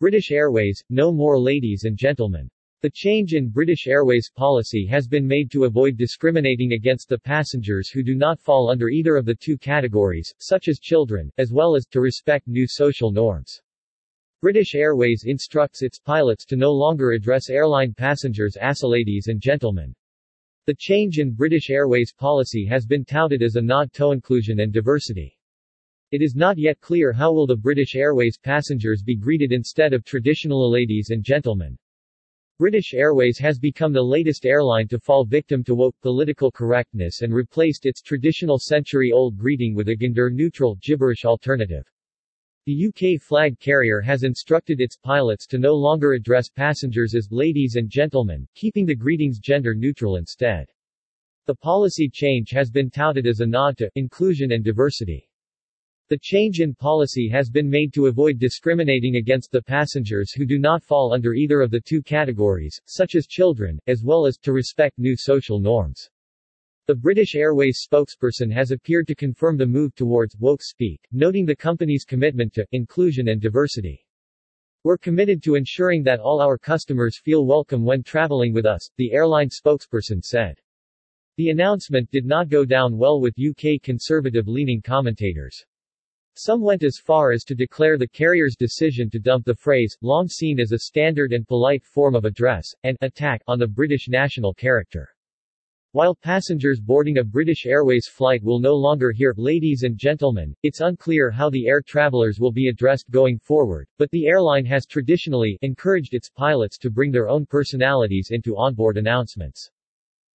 British Airways, no more ladies and gentlemen. The change in British Airways policy has been made to avoid discriminating against the passengers who do not fall under either of the two categories, such as children, as well as to respect new social norms. British Airways instructs its pilots to no longer address airline passengers as ladies and gentlemen. The change in British Airways policy has been touted as a nod to inclusion and diversity. It is not yet clear how will the British Airways passengers be greeted instead of traditional ladies and gentlemen. British Airways has become the latest airline to fall victim to woke political correctness and replaced its traditional century-old greeting with a gender-neutral, gibberish alternative. The UK flag carrier has instructed its pilots to no longer address passengers as ladies and gentlemen, keeping the greetings gender-neutral instead. The policy change has been touted as a nod to inclusion and diversity. The change in policy has been made to avoid discriminating against the passengers who do not fall under either of the two categories, such as children, as well as to respect new social norms. The British Airways spokesperson has appeared to confirm the move towards woke speak, noting the company's commitment to inclusion and diversity. We're committed to ensuring that all our customers feel welcome when traveling with us, the airline spokesperson said. The announcement did not go down well with UK conservative-leaning commentators. Some went as far as to declare the carrier's decision to dump the phrase, long seen as a standard and polite form of address, an attack on the British national character. While passengers boarding a British Airways flight will no longer hear ladies and gentlemen, it's unclear how the air travelers will be addressed going forward, but the airline has traditionally encouraged its pilots to bring their own personalities into onboard announcements.